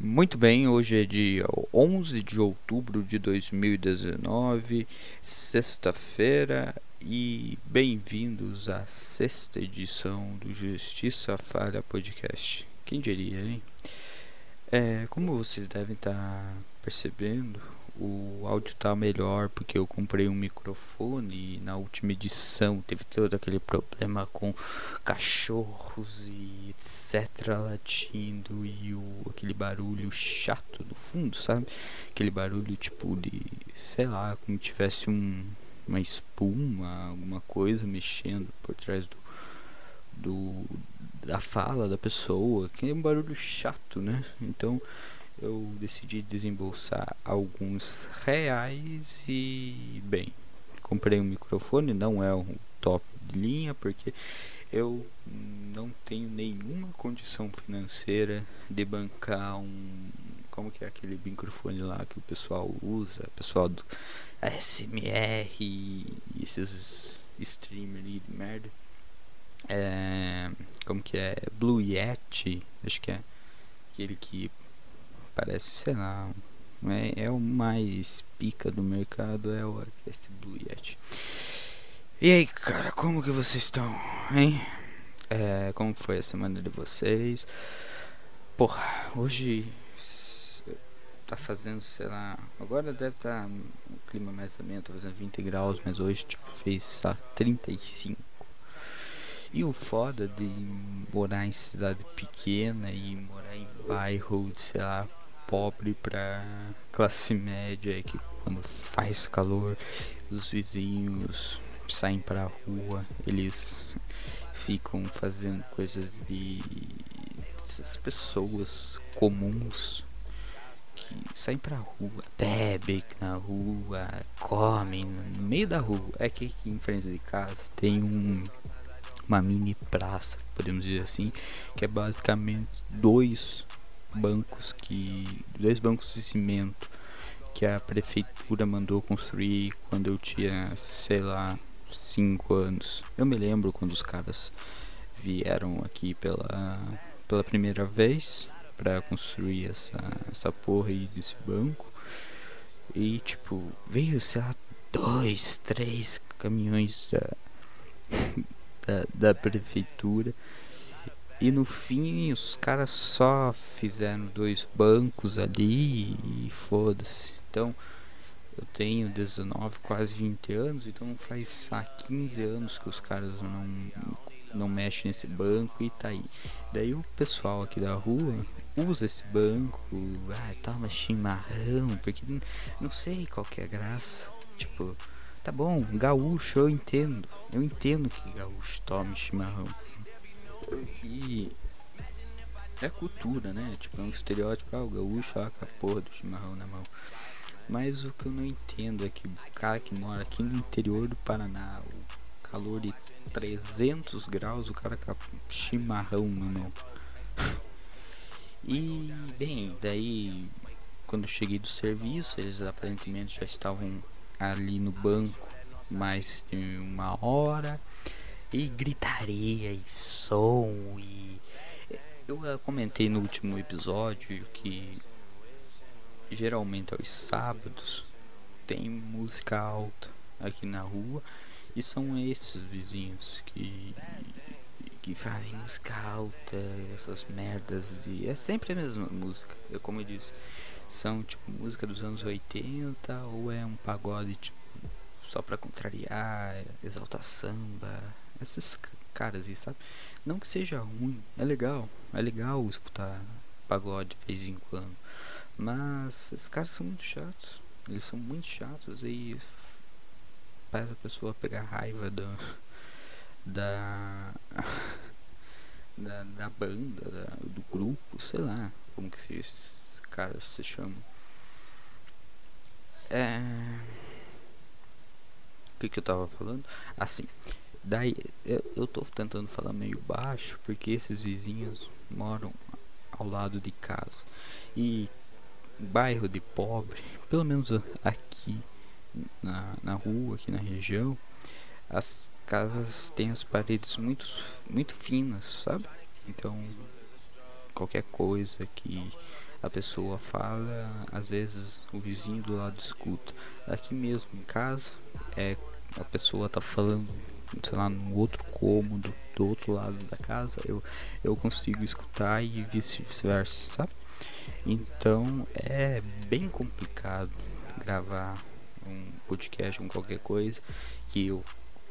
Muito bem, hoje é dia 11 de outubro de 2019, sexta-feira, e bem-vindos à sexta edição do Justiça Falha Podcast. Quem diria, hein? É, como vocês devem estar percebendo, o áudio tá melhor porque eu comprei um microfone e na última edição teve todo aquele problema com cachorros e etc latindo e o, aquele barulho chato no fundo, sabe? Aquele barulho tipo de, sei lá, como tivesse um, uma espuma, alguma coisa mexendo por trás do, do da fala da pessoa, que é um barulho chato, né? Então eu decidi desembolsar alguns reais e bem, comprei um microfone, não é um top de linha porque eu não tenho nenhuma condição financeira de bancar um como que é aquele microfone lá que o pessoal usa, pessoal do SMR esses streamers de merda. É, como que é? Blue Yeti, acho que é aquele que parece, sei lá, é, é o mais pica do mercado, é o esse Blue Yeti. E aí, cara, como que vocês estão, hein? É, como foi a semana de vocês? Porra, hoje tá fazendo, sei lá, agora deve estar tá um clima mais ameno, fazendo 20 graus, mas hoje tipo fez tá, 35. E o foda de morar em cidade pequena e morar em bairro, sei lá, pobre para classe média que quando faz calor os vizinhos saem para a rua, eles ficam fazendo coisas de essas pessoas comuns que saem pra rua, bebem na rua, comem no meio da rua. É que aqui em frente de casa tem um uma mini praça, podemos dizer assim, que é basicamente dois bancos que dois bancos de cimento que a prefeitura mandou construir quando eu tinha, sei lá, 5 anos. Eu me lembro quando os caras vieram aqui pela pela primeira vez para construir essa essa porra aí desse banco. E tipo, veio, sei lá, dois, três caminhões da, da, da prefeitura e no fim os caras só fizeram dois bancos ali e foda-se. Então eu tenho 19, quase 20 anos, então faz há 15 anos que os caras não, não mexem nesse banco e tá aí. Daí o pessoal aqui da rua usa esse banco, ah, toma chimarrão, porque não sei qual que é a graça. Tipo, tá bom, gaúcho eu entendo. Eu entendo que gaúcho tome chimarrão porque é cultura, né? Tipo, é um estereótipo, ah, o gaúcho, ah, a porra do chimarrão na mão. Mas o que eu não entendo é que o cara que mora aqui no interior do Paraná, o calor de 300 graus, o cara com chimarrão na mão. e, bem, daí, quando eu cheguei do serviço, eles aparentemente já estavam ali no banco mais de uma hora e gritaria e som e eu comentei no último episódio que geralmente aos sábados tem música alta aqui na rua e são esses vizinhos que que fazem música alta, essas merdas de é sempre a mesma música. Eu como eu disse, são tipo música dos anos 80 ou é um pagode tipo só pra contrariar, exalta samba, esses caras aí, sabe? Não que seja ruim, é legal, é legal escutar pagode de vez em quando, mas esses caras são muito chatos, eles são muito chatos e faz a pessoa pegar raiva do, da, da, da banda, da, do grupo, sei lá, como que esses caras se chamam. É... O que, que eu tava falando? Assim, Daí eu, eu tô tentando falar meio baixo porque esses vizinhos moram ao lado de casa. E bairro de pobre, pelo menos aqui na, na rua, aqui na região, as casas têm as paredes muito, muito finas, sabe? Então qualquer coisa que a pessoa fala, às vezes o vizinho do lado escuta. Aqui mesmo em casa, é, a pessoa tá falando, sei lá, no outro cômodo, do outro lado da casa, eu, eu consigo escutar e vice-versa, sabe? Então é bem complicado gravar um podcast com qualquer coisa que eu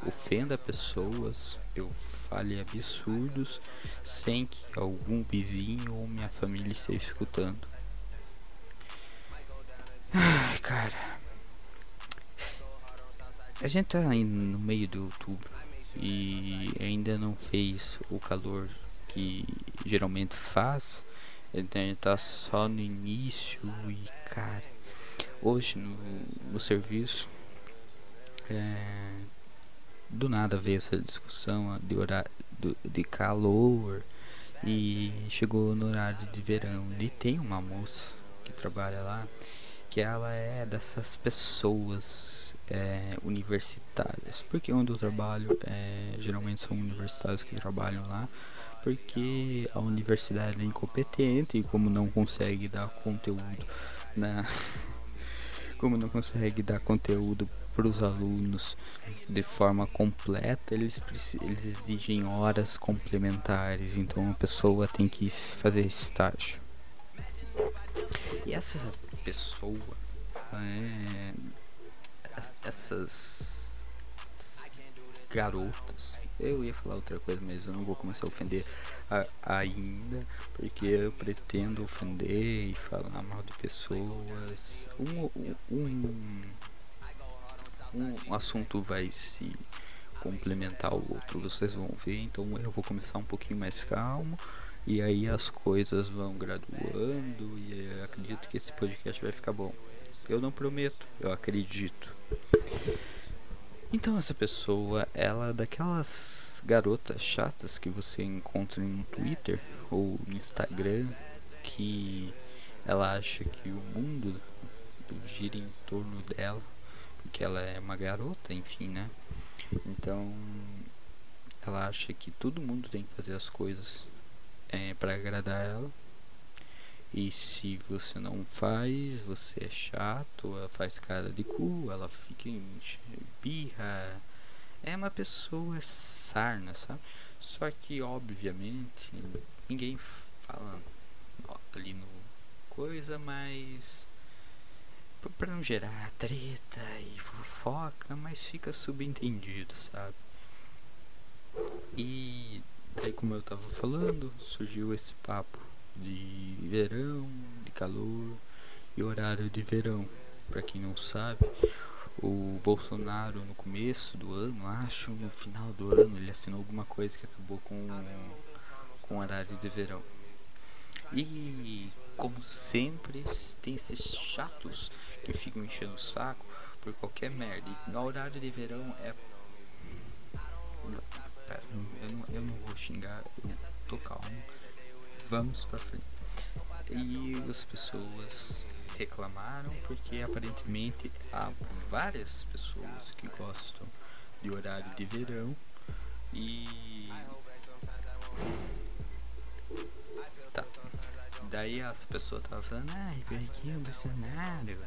ofenda pessoas, eu fale absurdos sem que algum vizinho ou minha família esteja escutando. Ai, cara. A gente tá no meio do outubro e ainda não fez o calor que geralmente faz. A gente tá só no início e cara, hoje no, no serviço é, do nada veio essa discussão de horário de calor e chegou no horário de verão e tem uma moça que trabalha lá que ela é dessas pessoas é, porque onde eu trabalho é, geralmente são universitários que trabalham lá porque a universidade é incompetente e como não consegue dar conteúdo na como não consegue dar conteúdo para os alunos de forma completa, eles, eles exigem horas complementares, então a pessoa tem que fazer estágio. E essa pessoa, é, essas garotas, eu ia falar outra coisa, mas eu não vou começar a ofender a, ainda, porque eu pretendo ofender e falar mal de pessoas. Um, um, um assunto vai se complementar ao outro, vocês vão ver. Então eu vou começar um pouquinho mais calmo. E aí as coisas vão graduando e acredito que esse podcast vai ficar bom. Eu não prometo, eu acredito. Então essa pessoa, ela é daquelas garotas chatas que você encontra no Twitter ou no Instagram que ela acha que o mundo gira em torno dela, porque ela é uma garota, enfim, né? Então ela acha que todo mundo tem que fazer as coisas é, para agradar ela e se você não faz, você é chato, ela faz cara de cu, ela fica em birra. É uma pessoa sarna, sabe? Só que, obviamente, ninguém fala ali no coisa, mas para não gerar treta e fofoca, mas fica subentendido, sabe? E aí, como eu tava falando, surgiu esse papo de verão, de calor e horário de verão. Para quem não sabe, o Bolsonaro no começo do ano, acho, no final do ano, ele assinou alguma coisa que acabou com com horário de verão. E como sempre, tem esses chatos que ficam enchendo o saco por qualquer merda. E no horário de verão é Pera, eu não, eu não vou xingar, eu tô calmo vamos para frente. E as pessoas reclamaram porque aparentemente há várias pessoas que gostam de horário de verão e tá. Daí as pessoas estavam falando, ai, porque o Bolsonaro,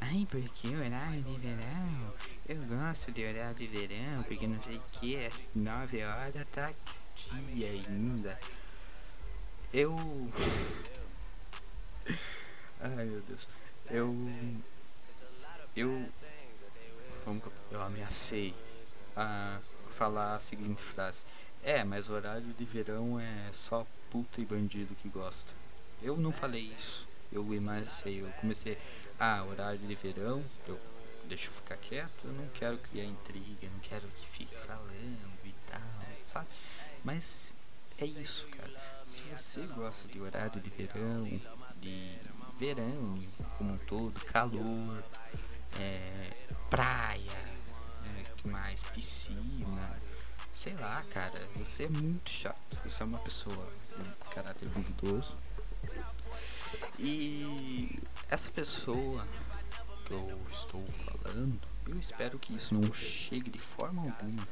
ai, porque o horário de verão, eu gosto de horário de verão, porque não sei o que, às 9 horas tá dia ainda. Eu. Ai meu Deus. Eu. Eu. Como eu ameacei a falar a seguinte frase: É, mas o horário de verão é só puta e bandido que gosta. Eu não falei isso. Eu ameacei. Eu comecei. Ah, horário de verão. Eu deixo eu ficar quieto. Eu não quero criar intriga. Não quero que fique falando e tal. Sabe? Mas é isso, cara. Se você gosta de horário de verão, de verão como um todo, calor, é, praia, é, que mais? Piscina, sei lá, cara, você é muito chato. Você é uma pessoa de caráter duvidoso. E essa pessoa que eu estou falando, eu espero que isso não chegue de forma alguma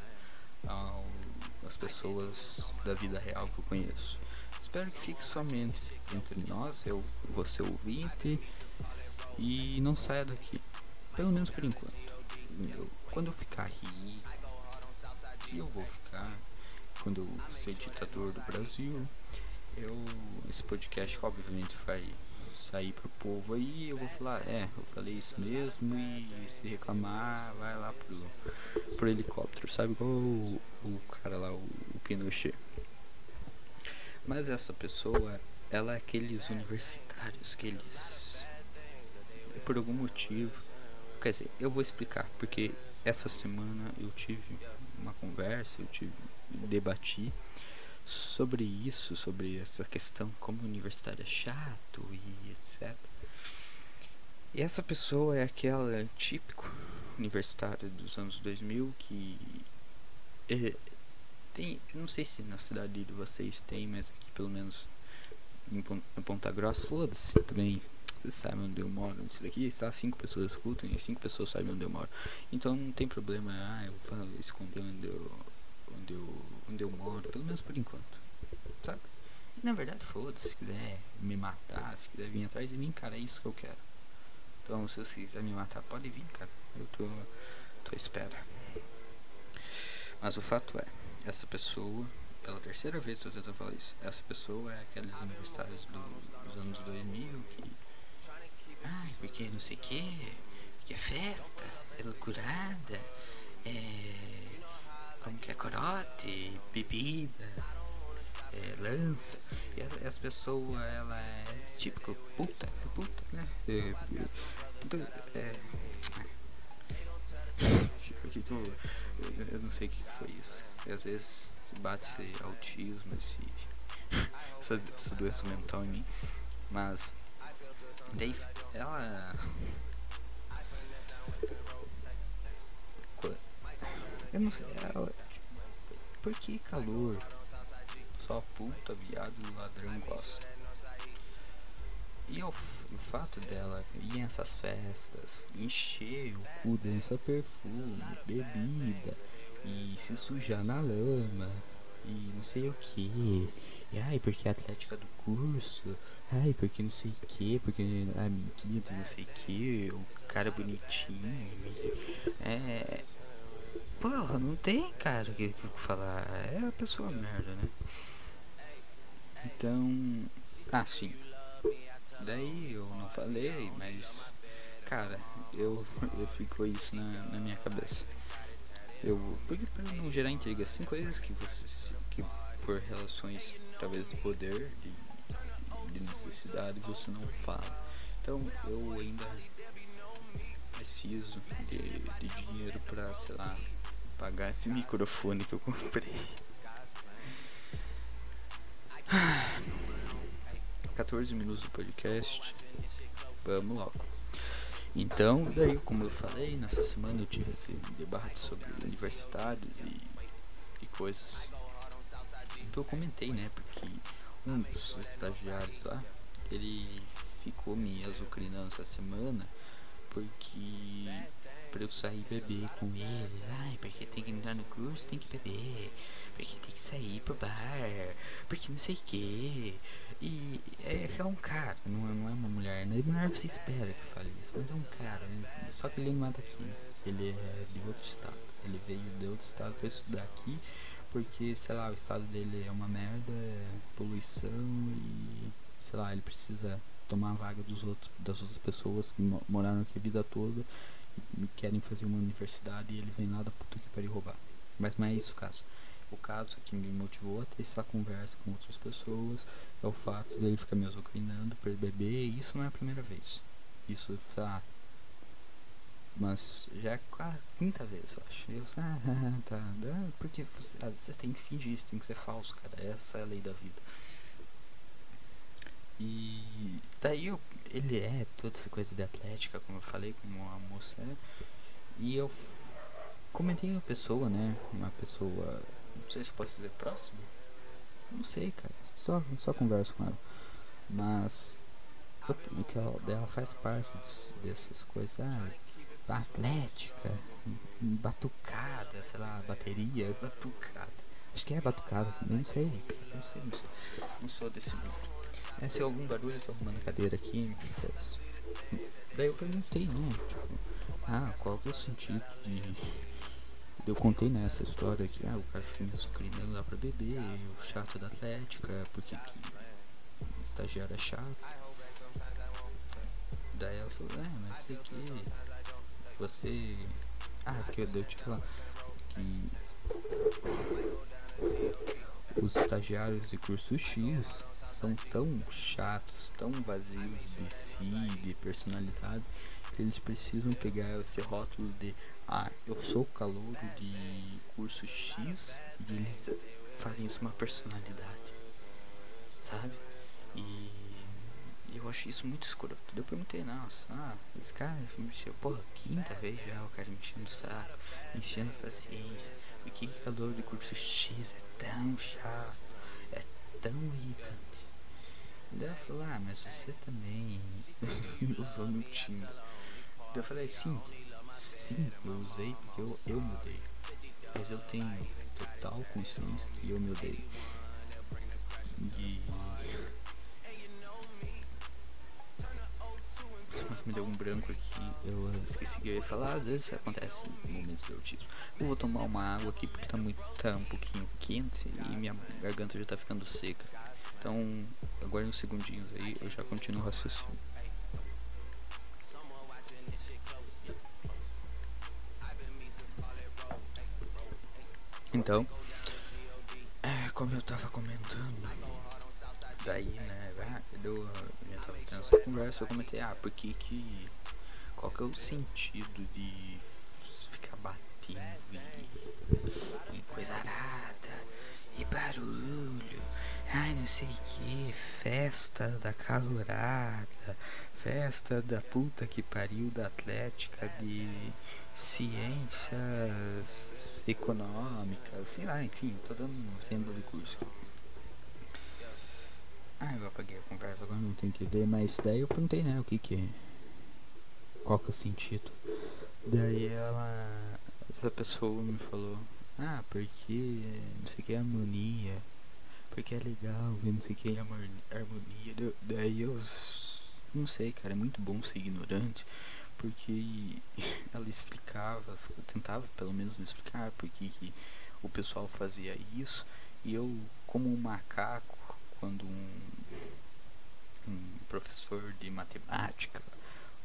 às pessoas da vida real que eu conheço. Espero que fique somente entre nós, eu ser ouvinte e não saia daqui. Pelo menos por enquanto. Eu, quando eu ficar rico, e eu vou ficar, quando eu ser ditador do Brasil, eu esse podcast obviamente vai sair pro povo aí eu vou falar, é, eu falei isso mesmo e se reclamar, vai lá pro, pro helicóptero, sabe? Igual o, o cara lá, o, o Pinochet. Mas essa pessoa, ela é aqueles universitários que eles, por algum motivo, quer dizer, eu vou explicar, porque essa semana eu tive uma conversa, eu tive, debati sobre isso, sobre essa questão como universitário é chato e etc. E essa pessoa é aquela típico universitário dos anos 2000 que é, tem, não sei se na cidade de vocês tem, mas aqui pelo menos em Ponta Grossa, foda-se também. Vocês sabem onde eu moro, isso daqui, está cinco pessoas escutam e cinco pessoas sabem onde eu moro. Então não tem problema, ah, eu vou esconder onde eu, onde eu, onde eu moro, pelo menos por enquanto. Sabe? E, na verdade, foda-se, se quiser me matar, se quiser vir atrás de mim, cara, é isso que eu quero. Então, se você quiser me matar, pode vir, cara. Eu tô, tô à espera. Mas o fato é, essa pessoa, pela terceira vez eu tentando falar isso, essa pessoa é aqueles universitários do, dos anos 2000 que. Ai, porque não sei o que, que é festa, é loucurada, é. Como que é corote, bebida, é, lança. E as, as pessoas, ela é típico puta, é puta, né? É, puta, é, que eu, eu não sei o que foi isso. E às vezes bate esse autismo, esse, essa, essa doença mental em mim. Mas daí ela. Eu não sei, ela. Tipo, por que calor? Só puta, viado ladrão gosta. E o, o fato dela ir nessas festas, encher o cu dessa perfume, bebida, e se sujar na lama, e não sei o que. E ai, porque a atlética do curso, ai, porque não sei o que, porque a amiguinha do não sei o que, o cara bonitinho. É. Porra, não tem, cara, que, que falar. É a pessoa merda, né? Então. Ah, sim. Daí eu não falei, mas. Cara, eu, eu fico isso na, na minha cabeça. Eu. Porque pra não gerar intriga, assim, coisas que você. que por relações, talvez, de poder, de, de necessidade, você não fala. Então eu ainda preciso de, de dinheiro pra, sei lá, pagar esse microfone que eu comprei. 14 minutos do podcast. Vamos logo. Então, daí, como eu falei, nessa semana eu tive esse debate sobre universitários e, e coisas que eu comentei, né? Porque um dos estagiários lá, ele ficou me azucrinando essa semana porque pra eu sair beber com eles. Ai, porque tem que entrar no curso, tem que beber. Porque tem que sair pro bar. Porque não sei o que. E é, é um cara, não é, não é uma mulher. Né? Mulher você espera que fale isso, mas é um cara. Né? Só que ele não é daqui. Ele é de outro estado. Ele veio de outro estado pra estudar aqui. Porque, sei lá, o estado dele é uma merda, é poluição e, sei lá, ele precisa tomar a vaga dos outros, das outras pessoas que moraram aqui a vida toda querem fazer uma universidade e ele vem lá da puta que pariu roubar. Mas não é isso o caso. O caso que me motivou a ter essa conversa com outras pessoas é o fato dele ficar me azucrinando por beber e isso não é a primeira vez. Isso, lá, mas já é a quinta vez, eu acho. Eu, ah, tá, porque você, ah, você tem que fingir, isso tem que ser falso, cara. Essa é a lei da vida. E daí eu, ele é toda essa coisa de atlética, como eu falei, como a moça é. E eu comentei uma pessoa, né? Uma pessoa. Não sei se posso dizer próximo. Não sei, cara. Só, só converso com ela. Mas que ela, ela faz parte dessas coisas. Ah, atlética, batucada, sei lá, bateria, batucada. Acho que é batucada não sei. Não sei, não, sei. não sou desse mundo. É, se algum barulho, eu tô arrumando a cadeira aqui, fez. Daí eu perguntei, né? Tipo, ah, qual que é o sentido de. Eu contei nessa história que ah, o cara fica me açucrinando lá pra beber, o chato da Atlética, porque que estagiário é chato. Daí ela falou, é, mas sei que você. Ah, que eu devo te falar que os estagiários de curso X são tão chatos, tão vazios de si, de personalidade, que eles precisam pegar esse rótulo de ah, eu sou calouro de curso X e eles fazem isso uma personalidade, sabe? E eu achei isso muito escroto. Eu perguntei, nossa, ah, esse cara me encheu, porra, quinta vez já o cara me enchendo o saco, me enchendo a paciência. Por que calor de curso X é tão chato, é tão irritante? Daí ela falou, ah, mas você também usou no Tinder. Daí eu falei, sim, sim, eu usei porque eu, eu mudei. Mas eu tenho total consciência que eu me odeio. E me deu um branco aqui. Eu esqueci que eu ia falar. Às vezes acontece em momentos de autismo. Eu vou tomar uma água aqui porque tá, muito, tá um pouquinho quente e minha garganta já tá ficando seca. Então, agora uns segundinhos aí eu já continuo raciocínio. Então, é, como eu tava comentando, daí, né, eu, nessa conversa eu comentei, ah, porque que. Qual que é o sentido de ficar batendo e, e coisa arada e barulho, ai não sei que, festa da calorada, festa da puta que pariu da Atlética de ciências econômicas, sei lá, enfim, tô dando um exemplo de curso. Ah, eu apaguei a conversa, agora não tenho que ler, mas daí eu perguntei, né, o que que Qual que é o sentido? Daí ela. Essa pessoa me falou, ah, porque não sei o que é harmonia, porque é legal ver não sei o que é harmonia. Daí eu não sei, cara, é muito bom ser ignorante, porque ela explicava, tentava pelo menos me explicar porque que o pessoal fazia isso, e eu, como um macaco, quando um, um professor de matemática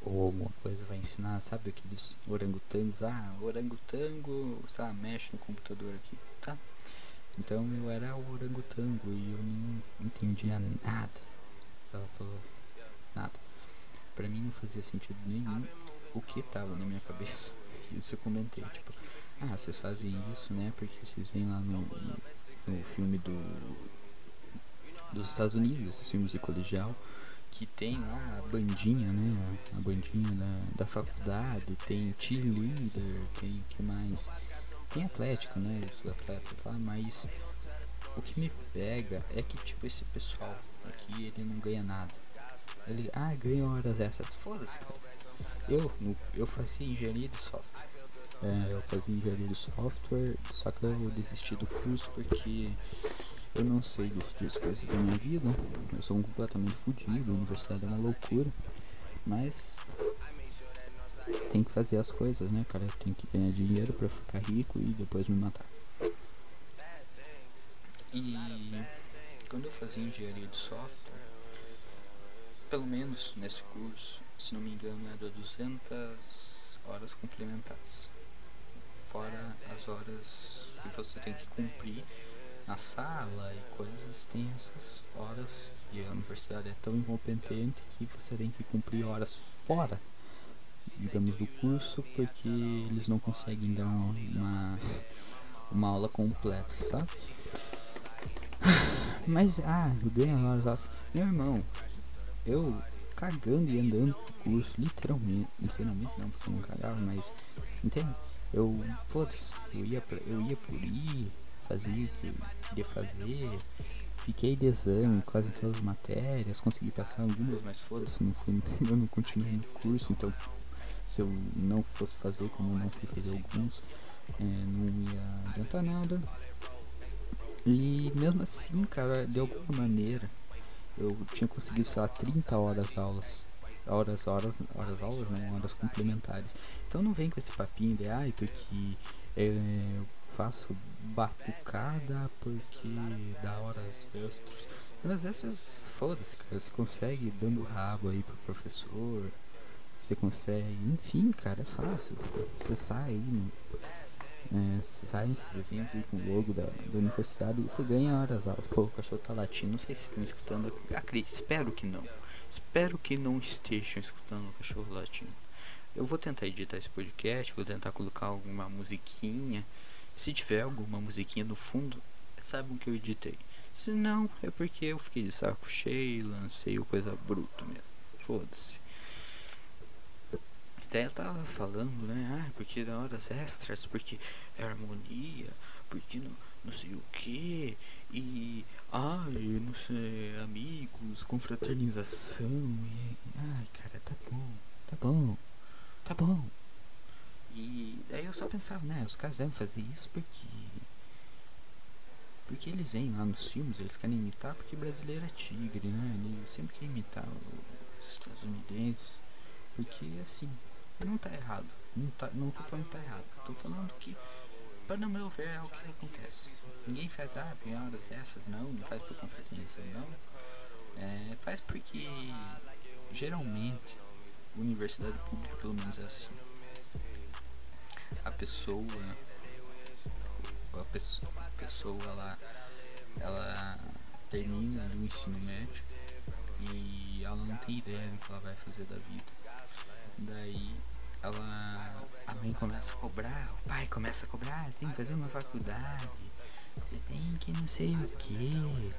ou alguma coisa vai ensinar, sabe aqueles orangotangos, ah, orangotango, sabe, mexe no computador aqui, tá? Então eu era o orangotango e eu não entendia nada. Ela falou nada. Pra mim não fazia sentido nenhum o que tava na minha cabeça. Isso eu comentei, tipo, ah, vocês fazem isso, né? Porque vocês vêm lá no, no filme do dos Estados Unidos, esses filmes de colegial, que tem lá a bandinha, né? A bandinha da, da faculdade, tem cheerleader, tem que mais? Tem atlética, né? Os atletas lá, mas o que me pega é que tipo esse pessoal aqui ele não ganha nada. Ele, ah, ganha horas essas. Foda-se, cara. Eu, eu fazia engenharia de software. É, eu fazia engenharia de software, só que eu desisti do curso porque eu não sei decidir as coisas da minha vida. Eu sou um completamente fudido. A universidade é uma loucura. Mas tem que fazer as coisas, né, cara? Tem que ganhar dinheiro para ficar rico e depois me matar. E quando eu fazia engenharia de software, pelo menos nesse curso, se não me engano, era 200 horas complementares. Fora as horas que você tem que cumprir na sala e coisas, tem essas horas que a universidade é tão incompetente que você tem que cumprir horas fora, digamos, do curso, porque eles não conseguem dar uma, uma aula completa, sabe? Mas, ah, eu ganho horas. Meu irmão, eu cagando e andando pro curso, literalmente, literalmente não, porque eu não cagava, mas, entende? Eu, foda-se, eu ia, pra, eu ia por ir, fazia o que queria fazer. Fiquei de exame quase todas as matérias, consegui passar algumas, mas foda-se, não fui, eu não continuei no curso, então se eu não fosse fazer como eu não fui fazer alguns, é, não ia adiantar nada. E mesmo assim, cara, de alguma maneira, eu tinha conseguido, sei lá, 30 horas aulas. Horas, horas, horas aulas, não, horas complementares. Então não vem com esse papinho de, ai, porque é, eu faço batucada porque dá horas extras. Horas extras, foda-se, cara. Você consegue dando rabo aí pro professor. Você consegue, enfim, cara, é fácil. Você sai aí no, é, sai nesses eventos aí com o logo da, da universidade e você ganha horas aulas. Pô, o cachorro tá latindo, não sei se estão escutando. Acredito, espero que não. Espero que não estejam escutando o cachorro latindo. Eu vou tentar editar esse podcast, vou tentar colocar alguma musiquinha. Se tiver alguma musiquinha no fundo, saibam que eu editei. Se não, é porque eu fiquei de saco cheio, lancei o coisa bruto mesmo. Foda-se. Até tava falando, né? Ah, porque da horas extras, porque é harmonia, porque não, não sei o que, e ai, não sei, amigos, confraternização, e ai, cara, tá bom, tá bom, tá bom. E aí eu só pensava, né? Os caras devem fazer isso porque. Porque eles vêm lá nos filmes, eles querem imitar, porque brasileiro é tigre, né? Ele sempre quer imitar os estadunidenses. Porque assim, não tá errado. Não, tá, não tô falando que tá errado. Tô falando que, para no meu ver, é o que acontece. Ninguém faz, ah, piadas essas, não. Não faz por confraternização, não. É, faz porque, geralmente, universidade pública, pelo menos, é assim. A pessoa, a pessoa, a pessoa ela, ela termina o ensino médio e ela não tem ideia do que ela vai fazer da vida. Daí ela. A mãe começa a cobrar, o pai começa a cobrar, tem que fazer uma faculdade, você tem que não sei o que.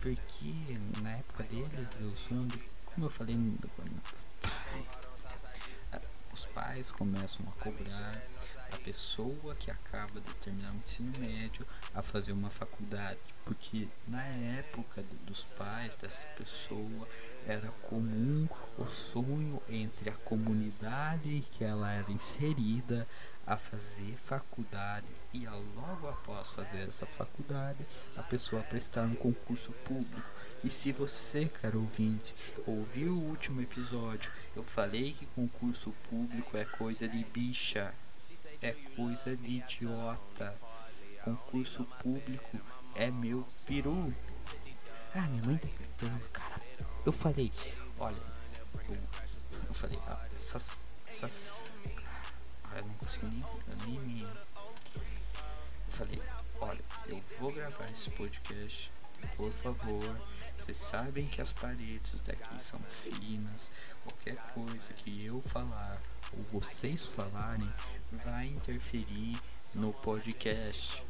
Porque na época deles o sonho. Como eu falei os pais começam a cobrar a pessoa que acaba de terminar o ensino médio a fazer uma faculdade, porque na época dos pais dessa pessoa era comum o sonho entre a comunidade que ela era inserida a fazer faculdade e a logo após fazer essa faculdade a pessoa prestar um concurso público. E se você, caro ouvinte, ouviu o último episódio, eu falei que concurso público é coisa de bicha, é coisa de idiota. Concurso público é meu peru. Ah, minha mãe tá gritando, cara. Eu falei, olha, eu, eu falei, ah, essas, essas, ah, eu não consigo nem, nem me, eu falei, olha, eu vou gravar esse podcast, por favor, vocês sabem que as paredes daqui são finas, qualquer coisa que eu falar ou vocês falarem vai interferir no podcast.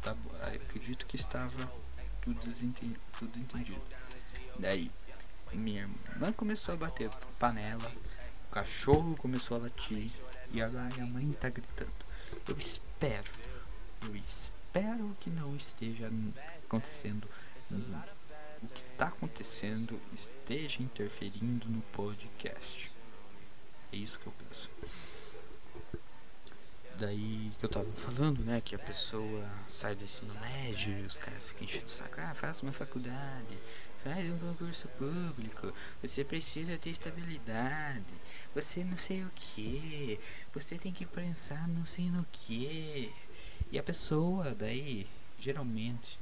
Tá, acredito que estava tudo, tudo entendido. Daí, minha irmã começou a bater panela, o cachorro começou a latir e agora minha mãe tá gritando. Eu espero, eu espero que não esteja acontecendo. O que está acontecendo esteja interferindo no podcast. É isso que eu penso. Daí que eu tava falando, né? Que a pessoa sai do ensino médio, os caras ficam enchendo o saco, ah, faça uma faculdade, faz um concurso público, você precisa ter estabilidade, você não sei o que, você tem que pensar não sei no que. E a pessoa, daí, geralmente,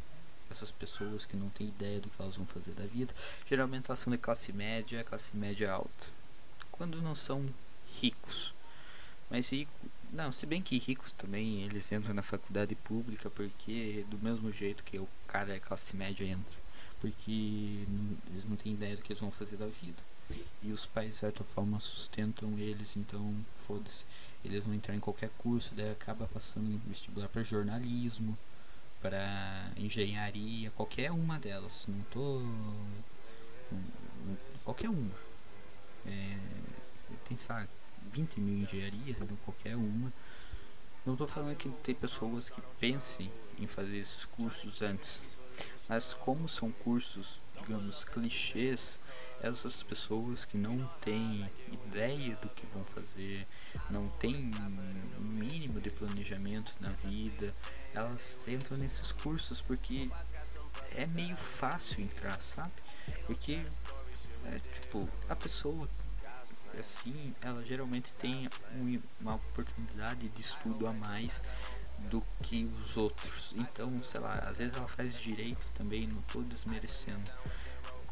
essas pessoas que não têm ideia do que elas vão fazer da vida, geralmente elas são de classe média, classe média alta. Quando não são ricos. Mas rico, não, se bem que ricos também eles entram na faculdade pública porque do mesmo jeito que o cara é classe média entra porque eles não têm ideia do que eles vão fazer da vida. E os pais, de certa forma, sustentam eles, então, foda-se. Eles vão entrar em qualquer curso, daí acaba passando em vestibular para jornalismo, para engenharia, qualquer uma delas. Não tô. Qualquer uma. É, tem, sabe, 20 mil engenharias, então qualquer uma. Não tô falando que tem pessoas que pensem em fazer esses cursos antes mas como são cursos, digamos, clichês, essas pessoas que não têm ideia do que vão fazer, não têm um mínimo de planejamento na vida, elas entram nesses cursos porque é meio fácil entrar, sabe? Porque é, tipo, a pessoa assim, ela geralmente tem um, uma oportunidade de estudo a mais do que os outros. Então, sei lá, às vezes ela faz direito também, não tô desmerecendo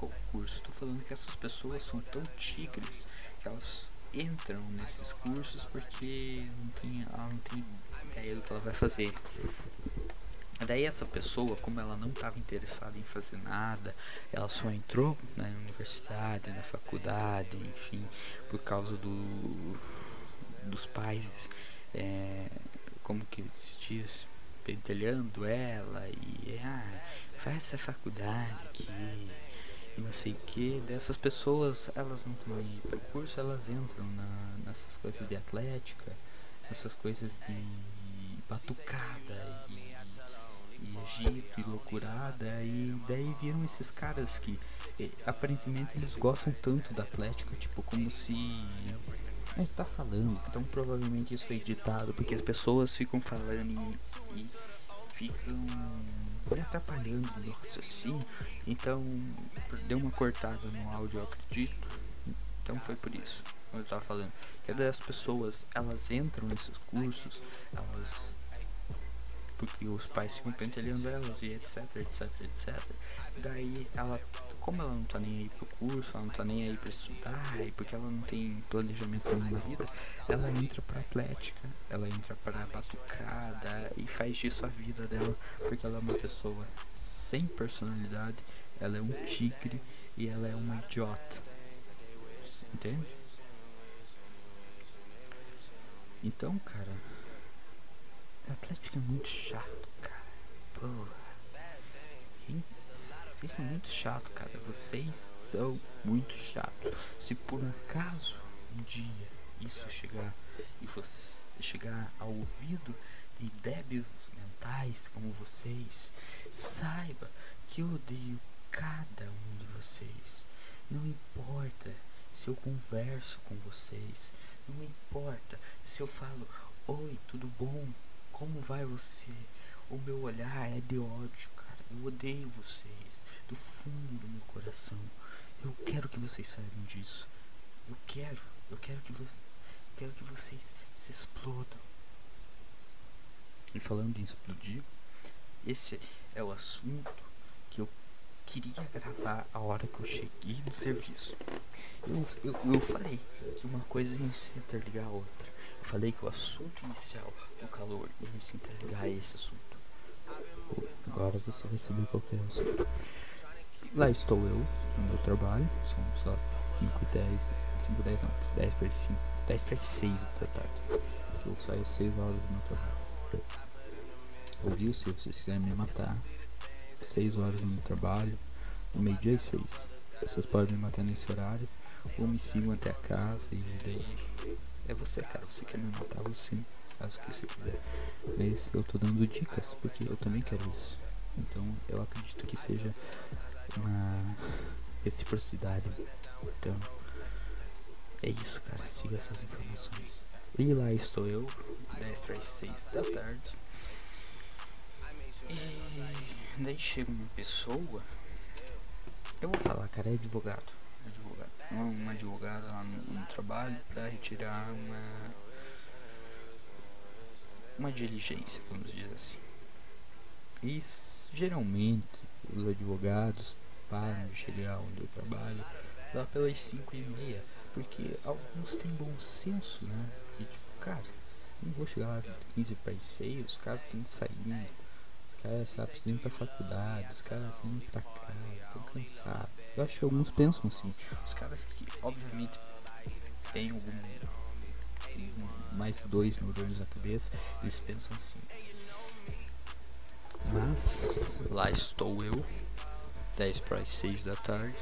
o curso. Tô falando que essas pessoas são tão tigres que elas entram nesses cursos porque não tem, ela não tem ideia do que ela vai fazer. Daí essa pessoa, como ela não estava interessada em fazer nada, ela só entrou na universidade, na faculdade, enfim, por causa do, dos pais, é, como que se diz, pentelhando ela e ah, faz essa faculdade aqui e não sei o que. Dessas pessoas, elas não estão aí curso, elas entram na, nessas coisas de atlética, nessas coisas de batucada e e Egito e loucurada e daí viram esses caras que aparentemente eles gostam tanto da Atlética, tipo como se a gente tá falando, então provavelmente isso foi editado porque as pessoas ficam falando e, e ficam me atrapalhando no raciocínio, então deu uma cortada no áudio, eu acredito. Então foi por isso, eu tava falando, que as pessoas elas entram nesses cursos, elas porque os pais ficam pentelhando elas e etc, etc, etc. Daí ela, como ela não tá nem aí pro curso, ela não tá nem aí pra estudar, e porque ela não tem planejamento nenhum na vida, ela entra pra atlética, ela entra pra batucada e faz disso a vida dela, porque ela é uma pessoa sem personalidade, ela é um tigre e ela é uma idiota. Entende? Então, cara, Atlético é muito chato, cara. Porra. Vocês são muito chato, cara. Vocês são muito chatos. Se por acaso um dia isso chegar e fosse chegar ao ouvido de débeis mentais como vocês, saiba que eu odeio cada um de vocês. Não importa se eu converso com vocês, não importa se eu falo oi, tudo bom? Como vai você? O meu olhar é de ódio, cara. Eu odeio vocês do fundo do meu coração. Eu quero que vocês saibam disso. Eu quero, eu quero que vo quero que vocês se explodam. E falando em explodir, esse é o assunto que eu queria gravar a hora que eu cheguei no serviço. Eu, eu, eu falei que uma coisa ia interligar a outra. Eu falei que o assunto inicial do calor ia se interligar a esse assunto. Agora você vai saber qual é o assunto. Lá estou eu, no meu trabalho, são só 5 e 10, 5 e 10 não, 10 para 5, 10 para 6 da tarde. Que eu saio às 6 horas do meu trabalho. Ouviu? Se vocês quiserem me matar, 6 horas no meu trabalho, no meio-dia e 6. Vocês podem me matar nesse horário, ou me sigam até a casa e daí é você, cara. Você quer me matar, você faz o que você quiser. Mas eu tô dando dicas porque eu também quero isso. Então eu acredito que seja uma reciprocidade. Então é isso, cara. Siga essas informações. E lá estou eu, 10 para as 6 da tarde. E daí chega uma pessoa. Eu vou falar, cara, é advogado uma advogada lá no, no trabalho para retirar uma uma diligência, vamos dizer assim. E geralmente os advogados param de chegar onde eu trabalho lá pelas 5 e meia, porque alguns têm bom senso, né? Porque tipo, cara, não vou chegar lá 15 para as 6, os caras estão saindo, os caras precisam ir pra faculdade, os caras indo pra casa, estão cansados. Eu acho que alguns pensam assim. Os caras que, obviamente, têm algum. mais dois neurônios na cabeça, eles pensam assim. Mas lá estou eu, 10 para as 6 da tarde,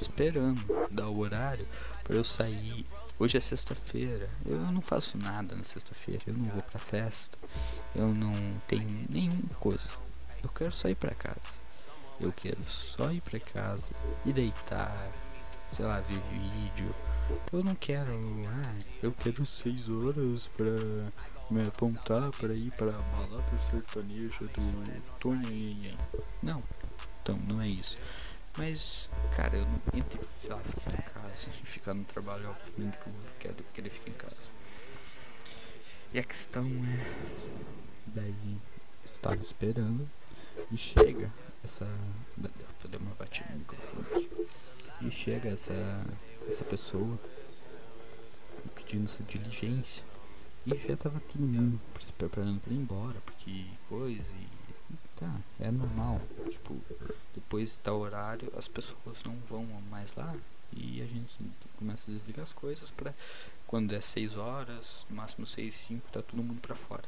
esperando dar o horário para eu sair. Hoje é sexta-feira, eu não faço nada na sexta-feira, eu não vou pra festa, eu não tenho nenhuma coisa. Eu quero sair para casa. Eu quero só ir pra casa e deitar, sei lá, ver vídeo. Eu não quero, ah, eu quero seis horas pra me apontar para ir pra balada sertaneja do Tony Não, Então, não é isso. Mas, cara, eu não entre, sei lá, ficar em casa e ficar no trabalho, obviamente que eu quero querer ficar em casa. E a questão é. Daí, estava esperando e chega essa. Deu uma batida no microfone. E chega essa, essa pessoa pedindo essa diligência. E já tava todo mundo se preparando para ir embora, porque coisa e tá, é normal. Tipo, depois de tal horário as pessoas não vão mais lá e a gente começa a desligar as coisas para quando é 6 horas, no máximo 6, 5, tá todo mundo pra fora.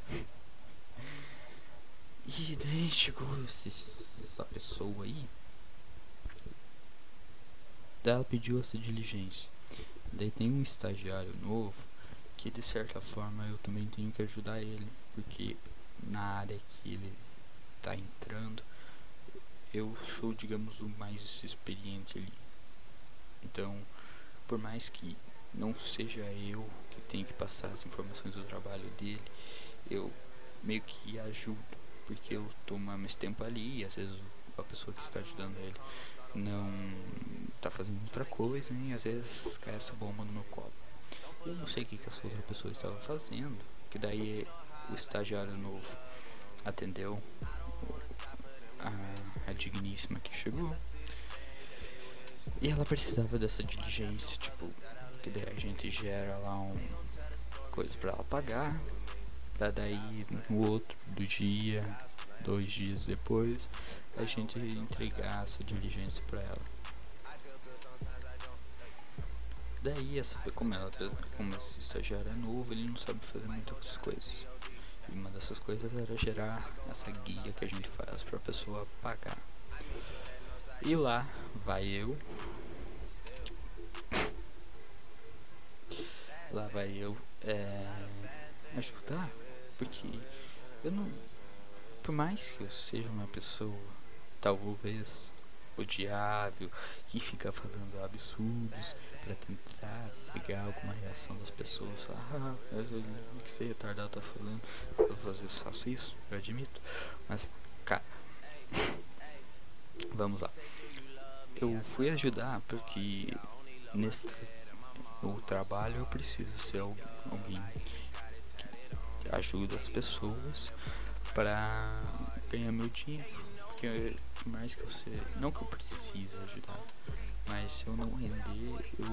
Chegou essa pessoa aí. Ela pediu essa diligência. Daí tem um estagiário novo que de certa forma eu também tenho que ajudar ele. Porque na área que ele tá entrando, eu sou, digamos, o mais experiente ali. Então, por mais que não seja eu que tenho que passar as informações do trabalho dele, eu meio que ajudo, porque eu tô mais tempo ali e às vezes a pessoa que está ajudando ele não tá fazendo outra coisa, e às vezes cai essa bomba no meu colo. Eu não sei o que, que essa outra pessoa estava fazendo, que daí o estagiário novo atendeu a, a digníssima que chegou. E ela precisava dessa diligência, tipo, que daí a gente gera lá um coisa para ela pagar, para daí no outro do dia, dois dias depois, a gente entregar essa diligência para ela. Daí essa como ela como esse estagiário é novo, ele não sabe fazer muitas coisas. E uma dessas coisas era gerar essa guia que a gente faz para a pessoa pagar. E lá vai eu. Lá vai eu é, ajudar. Porque eu não. Por mais que eu seja uma pessoa talvez odiável, que fica falando absurdos para tentar pegar alguma reação das pessoas. Ah, o que esse retardado tá falando? Eu às faço isso, eu admito. Mas, cara, vamos lá. Eu fui ajudar porque nesse o trabalho eu preciso ser alguém que ajuda as pessoas para ganhar meu dinheiro. Porque por mais que seja, não que eu precise ajudar, mas se eu não render, eu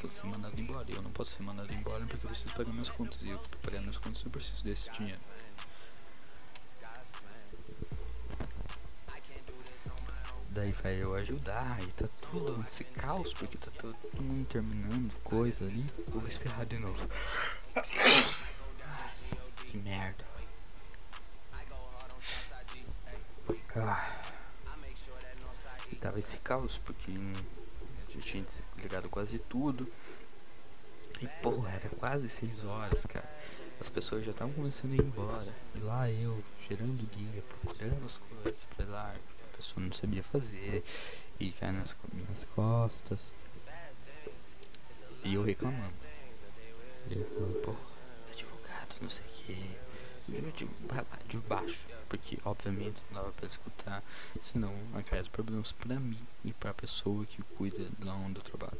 vou ser mandado embora. Eu não posso ser mandado embora porque eu preciso pagar meus contas. E eu pagar meus contas eu preciso desse dinheiro. Daí vai eu ajudar e tá tudo esse caos porque tá todo mundo terminando coisa ali. Vou espirrar de novo. Que merda. Ah. Tava esse caos porque já tinha ligado quase tudo. E porra, era quase 6 horas, cara. As pessoas já estavam começando a ir embora. E lá eu, gerando guia, procurando as coisas pra lá. A pessoa não sabia fazer. E cai nas minhas costas. E eu reclamando. Eu, porra, advogado, não sei o que. De, de baixo. Porque obviamente não dava pra escutar. Senão acarreta problemas pra mim e pra pessoa que cuida lá onde eu trabalho.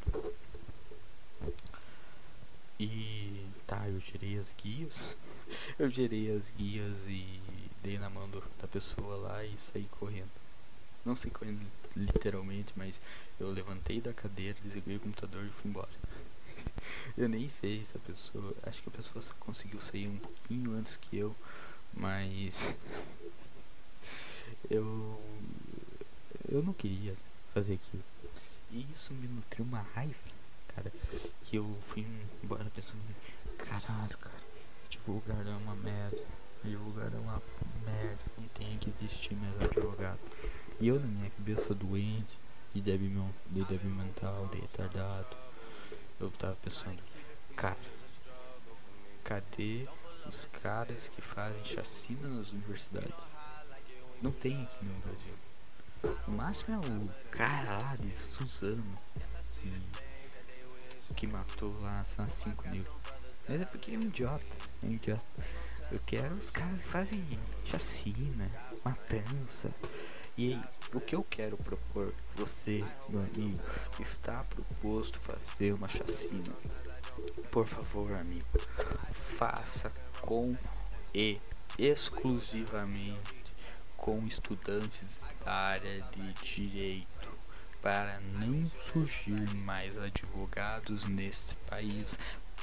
E tá, eu gerei as guias. eu gerei as guias e dei na mão da pessoa lá e saí correndo. Não saí correndo literalmente, mas eu levantei da cadeira, desliguei o computador e fui embora. eu nem sei se a pessoa. Acho que a pessoa conseguiu sair um pouquinho antes que eu, mas. eu. Eu não queria fazer aquilo. E isso me nutriu uma raiva cara. Que eu fui embora pensando, caralho, cara, advogado é uma merda. Advogado é uma merda. Não tem que existir mais advogado. E eu na minha cabeça doente, de débil, de débil mental, de retardado. Eu tava pensando, cara, cadê os caras que fazem chacina nas universidades? Não tem aqui no Brasil. O máximo é o cara lá de Suzano. Que que matou lá, lá, 5 mil. Mas é porque é um idiota, é um idiota. Eu quero os caras que fazem chacina, matança E o que eu quero propor, você, meu amigo, está proposto fazer uma chacina. Por favor, amigo, faça com e exclusivamente com estudantes da área de direito para não surgir mais advogados neste país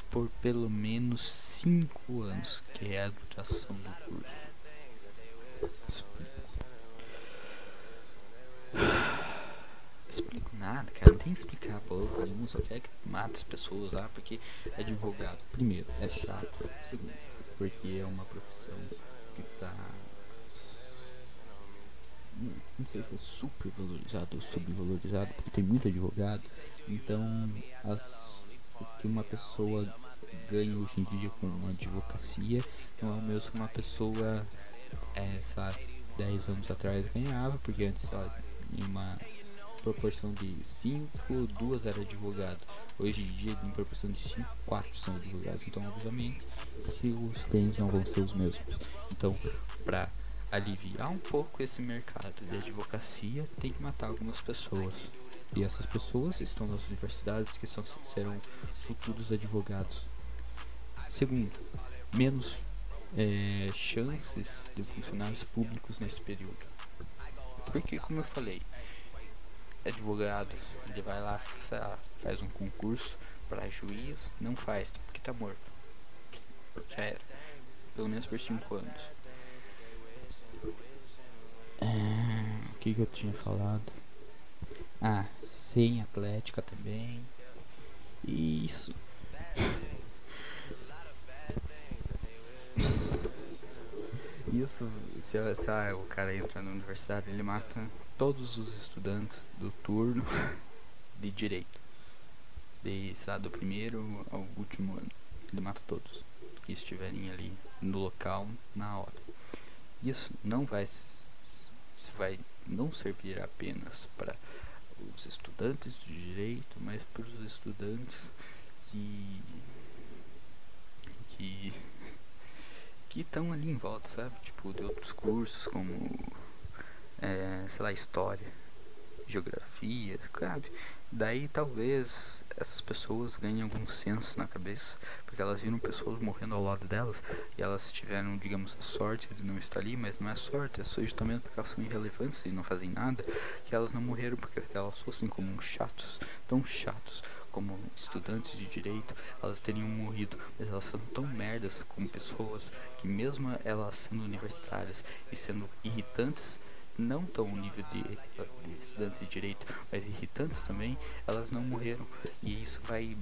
por pelo menos cinco anos, que é a duração do curso. Explico nada, cara. Não tem que explicar porra nenhuma. Só quer que mata as pessoas lá porque é advogado. Primeiro, é chato. Segundo, porque é uma profissão que tá. Não sei se é super valorizado ou subvalorizado, porque tem muito advogado. Então, as, o que uma pessoa ganha hoje em dia com uma advocacia não é o mesmo que uma pessoa, é, sabe, 10 anos atrás ganhava, porque antes ela, em uma proporção de 5, duas eram advogados. Hoje em dia, em proporção de 5, 4 são advogados. Então, obviamente, os bens não vão ser os mesmos. Então, para aliviar um pouco esse mercado de advocacia, tem que matar algumas pessoas. E essas pessoas estão nas universidades que são, serão futuros advogados. Segundo, menos é, chances de funcionários públicos nesse período. Porque, como eu falei, advogado, ele vai lá, faz um concurso para juiz, não faz, porque tá morto. Já era. Pelo menos por 5 anos. É, o que, que eu tinha falado? Ah, sem atlética também. Isso. Isso, se, se ah, o cara entra na universidade, ele mata todos os estudantes do turno de direito. De, sei lá, do primeiro ao último ano. Ele mata todos que estiverem ali no local na hora. Isso não vai, vai não servir apenas para os estudantes de direito, mas para os estudantes que que que estão ali em volta, sabe? Tipo, de outros cursos como é, sei lá, história, geografia, sabe? Daí talvez essas pessoas ganhem algum senso na cabeça, porque elas viram pessoas morrendo ao lado delas e elas tiveram, digamos, a sorte de não estar ali, mas não é sorte, é justamente porque elas são irrelevantes e não fazem nada, que elas não morreram, porque se elas fossem como chatos, tão chatos como estudantes de direito, elas teriam morrido, mas elas são tão merdas como pessoas que mesmo elas sendo universitárias e sendo irritantes, não tão no nível de, de, estudantes de direito, mas irritantes também, elas não morreram. E isso vai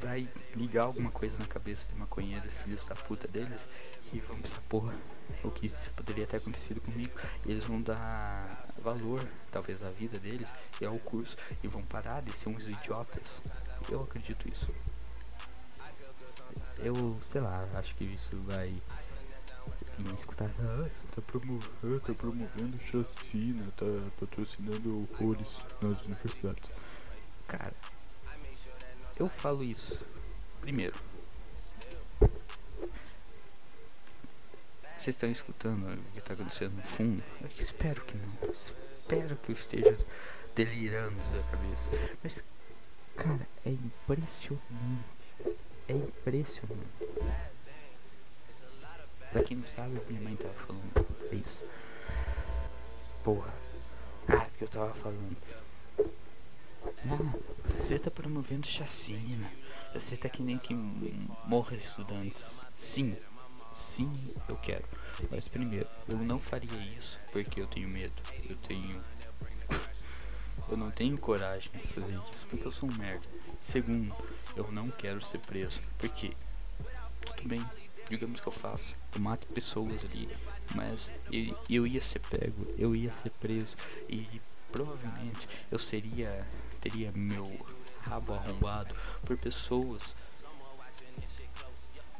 vai ligar alguma coisa na cabeça de maconheiros, filhos da puta deles, que vão pensar, porra, o que poderia ter acontecido comigo. E eles vão dar valor, talvez, à vida deles e ao curso, e vão parar de ser uns idiotas. Eu acredito isso. Eu, sei lá, acho que isso vai e escutar, ah, tá, promovendo, tá promovendo chacina, tá patrocinando horrores nas universidades. Cara, eu falo isso. Primeiro, vocês estão escutando o que está acontecendo no fundo? Eu espero que não. Espero que eu esteja delirando da cabeça. Mas, cara, é impressionante. É impressionante. Pra quem não sabe, minha mãe tava falando é isso. Porra. Ah, que eu tava falando. Você tá promovendo chacina. Você tá que nem que morra estudantes. Sim. Sim, eu quero. Mas primeiro, eu não faria isso porque eu tenho medo. Eu tenho. Eu não tenho coragem de fazer isso porque eu sou um merda. Segundo, eu não quero ser preso. Porque, tudo bem, digamos que eu faço, eu mato pessoas ali, mas eu, eu ia ser pego, eu ia ser preso e provavelmente eu seria teria meu rabo arrombado por pessoas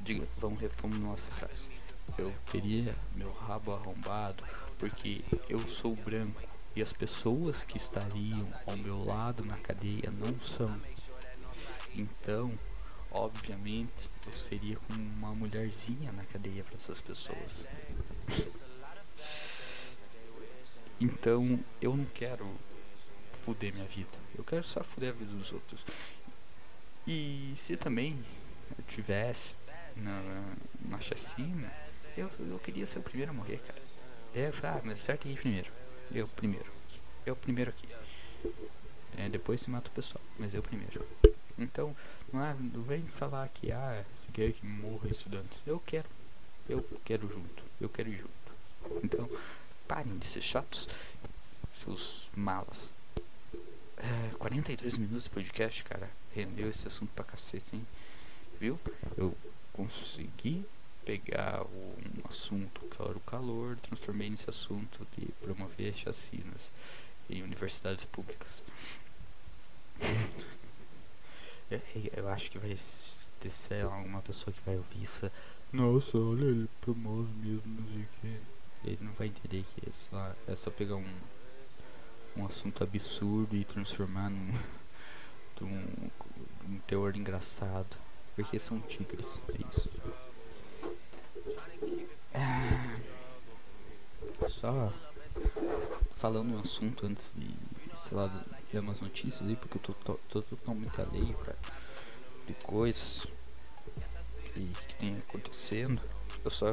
diga, vamos reformular nossa frase. Eu teria meu rabo arrombado porque eu sou branco e as pessoas que estariam ao meu lado na cadeia não são. Então, obviamente eu seria como uma mulherzinha na cadeia para essas pessoas. Então eu não quero fuder minha vida. Eu quero só fuder a vida dos outros. E se também eu tivesse na, na chacina, eu, eu queria ser o primeiro a morrer, cara. É, ah, mas certo aí primeiro. Eu primeiro. Eu primeiro aqui. É, depois se mata o pessoal, mas eu primeiro. Então, não, é, não vem falar que ah, se quer que morra estudantes. Eu quero. Eu quero junto. Eu quero junto. Então, parem de ser chatos, seus malas. É, 42 minutos de podcast, cara. Rendeu esse assunto pra cacete, hein? Viu? Eu consegui pegar um assunto que era o calor, transformei nesse assunto de promover chacinas em universidades públicas. eu, eu acho que vai ter sei alguma pessoa que vai ouvir isso. Nossa, olha, ele promove mesmo, não sei o que. Ele não vai entender que é só, é só pegar um, um assunto absurdo e transformar num, num, num teor engraçado. Porque são tigres, é isso. É, só falando um assunto antes de, sei lá, de umas notícias aí, porque eu tô, tô, tô totalmente alheio, cara, de coisas que, que tem acontecendo. Eu só,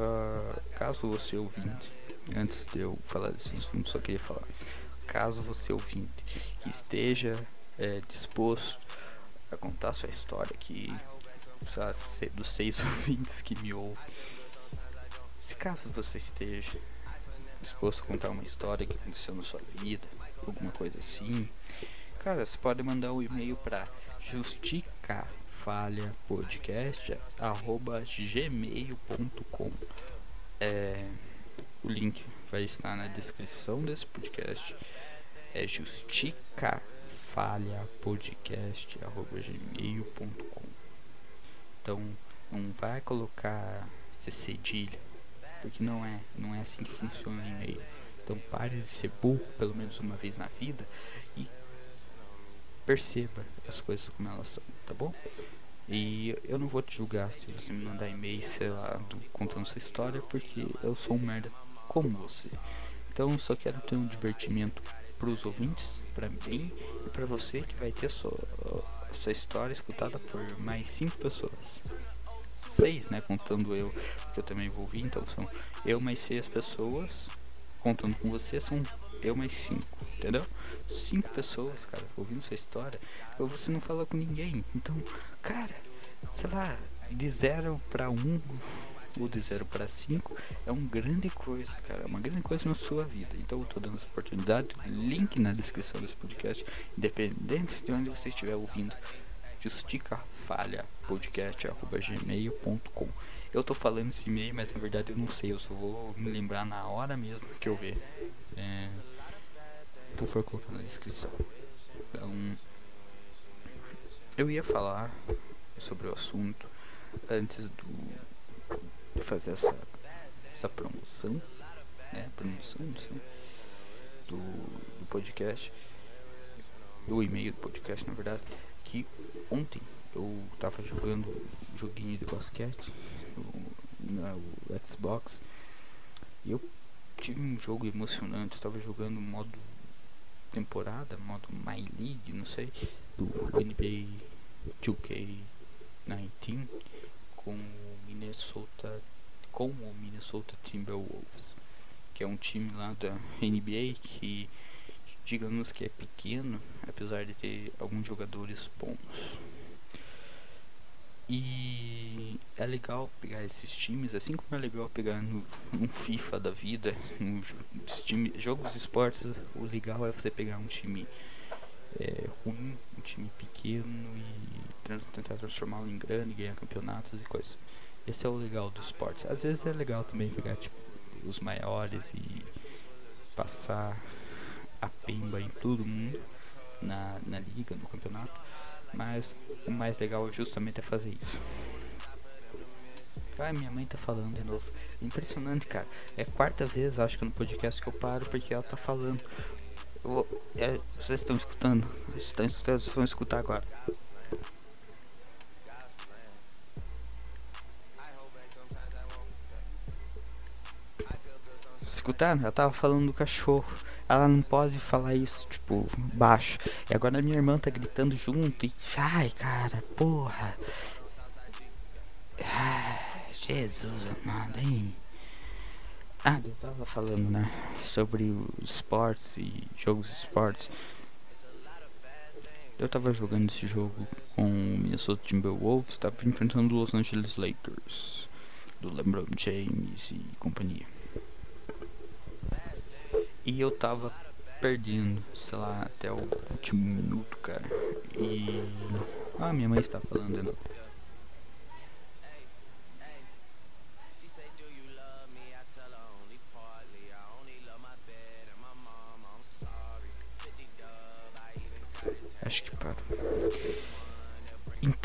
caso você ouvinte, antes de eu falar desse assunto, só queria falar, caso você ouvinte que esteja é, disposto a contar sua história aqui, dos seis ouvintes que me ouvem se caso você esteja disposto a contar uma história que aconteceu na sua vida, alguma coisa assim, cara, você pode mandar um e-mail para justicafalhapodcast@gmail.com. É, o link vai estar na descrição desse podcast. É justicafalhapodcast@gmail.com. Então, não vai colocar cedilha porque não é, não é assim que funciona o e-mail. Então pare de ser burro pelo menos uma vez na vida e perceba as coisas como elas são, tá bom? E eu não vou te julgar se você me mandar e-mail, sei lá, contando sua história, porque eu sou um merda como você. Então só quero ter um divertimento para os ouvintes, para mim e para você que vai ter sua, sua história escutada por mais cinco pessoas seis, né? Contando eu, que eu também envolvi, então são eu mais seis pessoas. Contando com você, são eu mais cinco, entendeu? Cinco pessoas, cara, ouvindo sua história. Ou você não fala com ninguém. Então, cara, sei lá, de zero para um ou de 0 para 5 é uma grande coisa, cara, é uma grande coisa na sua vida. Então eu tô dando essa oportunidade, link na descrição desse podcast, independente de onde você estiver ouvindo justicafalhapodcast.gmail.com Eu tô falando esse e-mail, mas na verdade eu não sei, eu só vou me lembrar na hora mesmo que eu ver. É, que eu for colocar na descrição. Então, eu ia falar sobre o assunto antes do, de fazer essa, essa promoção, né? Promoção, sei, do, do podcast, do e-mail do podcast, na verdade que ontem eu tava jogando um joguinho de basquete no, no Xbox e eu tive um jogo emocionante, eu tava jogando modo temporada, modo My League, não sei, do NBA 2K19 com o Minnesota com o Minnesota Timberwolves, que é um time lá da NBA que digamos que é pequeno, apesar de ter alguns jogadores bons. E é legal pegar esses times, assim como é legal pegar no, um FIFA da vida, nos time, jogos esportes, o legal é você pegar um time é, ruim, um time pequeno e tentar transformá-lo em grande, ganhar campeonatos e coisas. Esse é o legal dos esportes. Às vezes é legal também pegar tipo, os maiores e passar a pemba em todo mundo na, na liga, no campeonato. Mas o mais legal justamente é fazer isso. Ai, minha mãe tá falando de novo. Impressionante, cara. É a quarta vez, acho que no podcast que eu paro porque ela tá falando. É, vocês estão escutando? Estão? Vocês vão escutar agora. Escutaram? Ela tava falando do cachorro. ela não pode falar isso, tipo, baixo. E agora minha irmã tá gritando junto e. Ai, cara, porra. Ai, Jesus amado, hein? Ah, eu tava falando, né? Sobre os esportes e jogos esportes. Eu tava jogando esse jogo com o Minnesota Timberwolves, tava enfrentando os Los Angeles Lakers, do LeBron James e companhia. E eu tava perdendo, sei lá, até o último minuto, cara. E. Ah, minha mãe está falando de novo.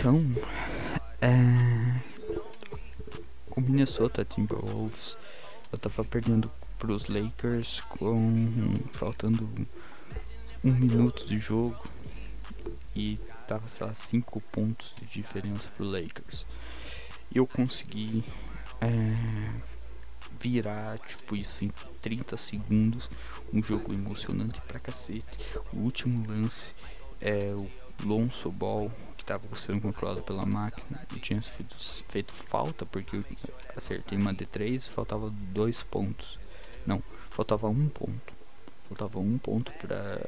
Então, é... o Minnesota Timberwolves, eu tava perdendo para os Lakers com faltando um minuto de jogo e tava sei lá 5 pontos de diferença pro Lakers. Eu consegui é, virar tipo isso em 30 segundos, um jogo emocionante pra cacete. O último lance é o Lonzo Ball estava sendo controlado pela máquina e tinha feito, feito falta porque eu acertei uma D3 faltava dois pontos não, faltava um ponto. Faltava um ponto para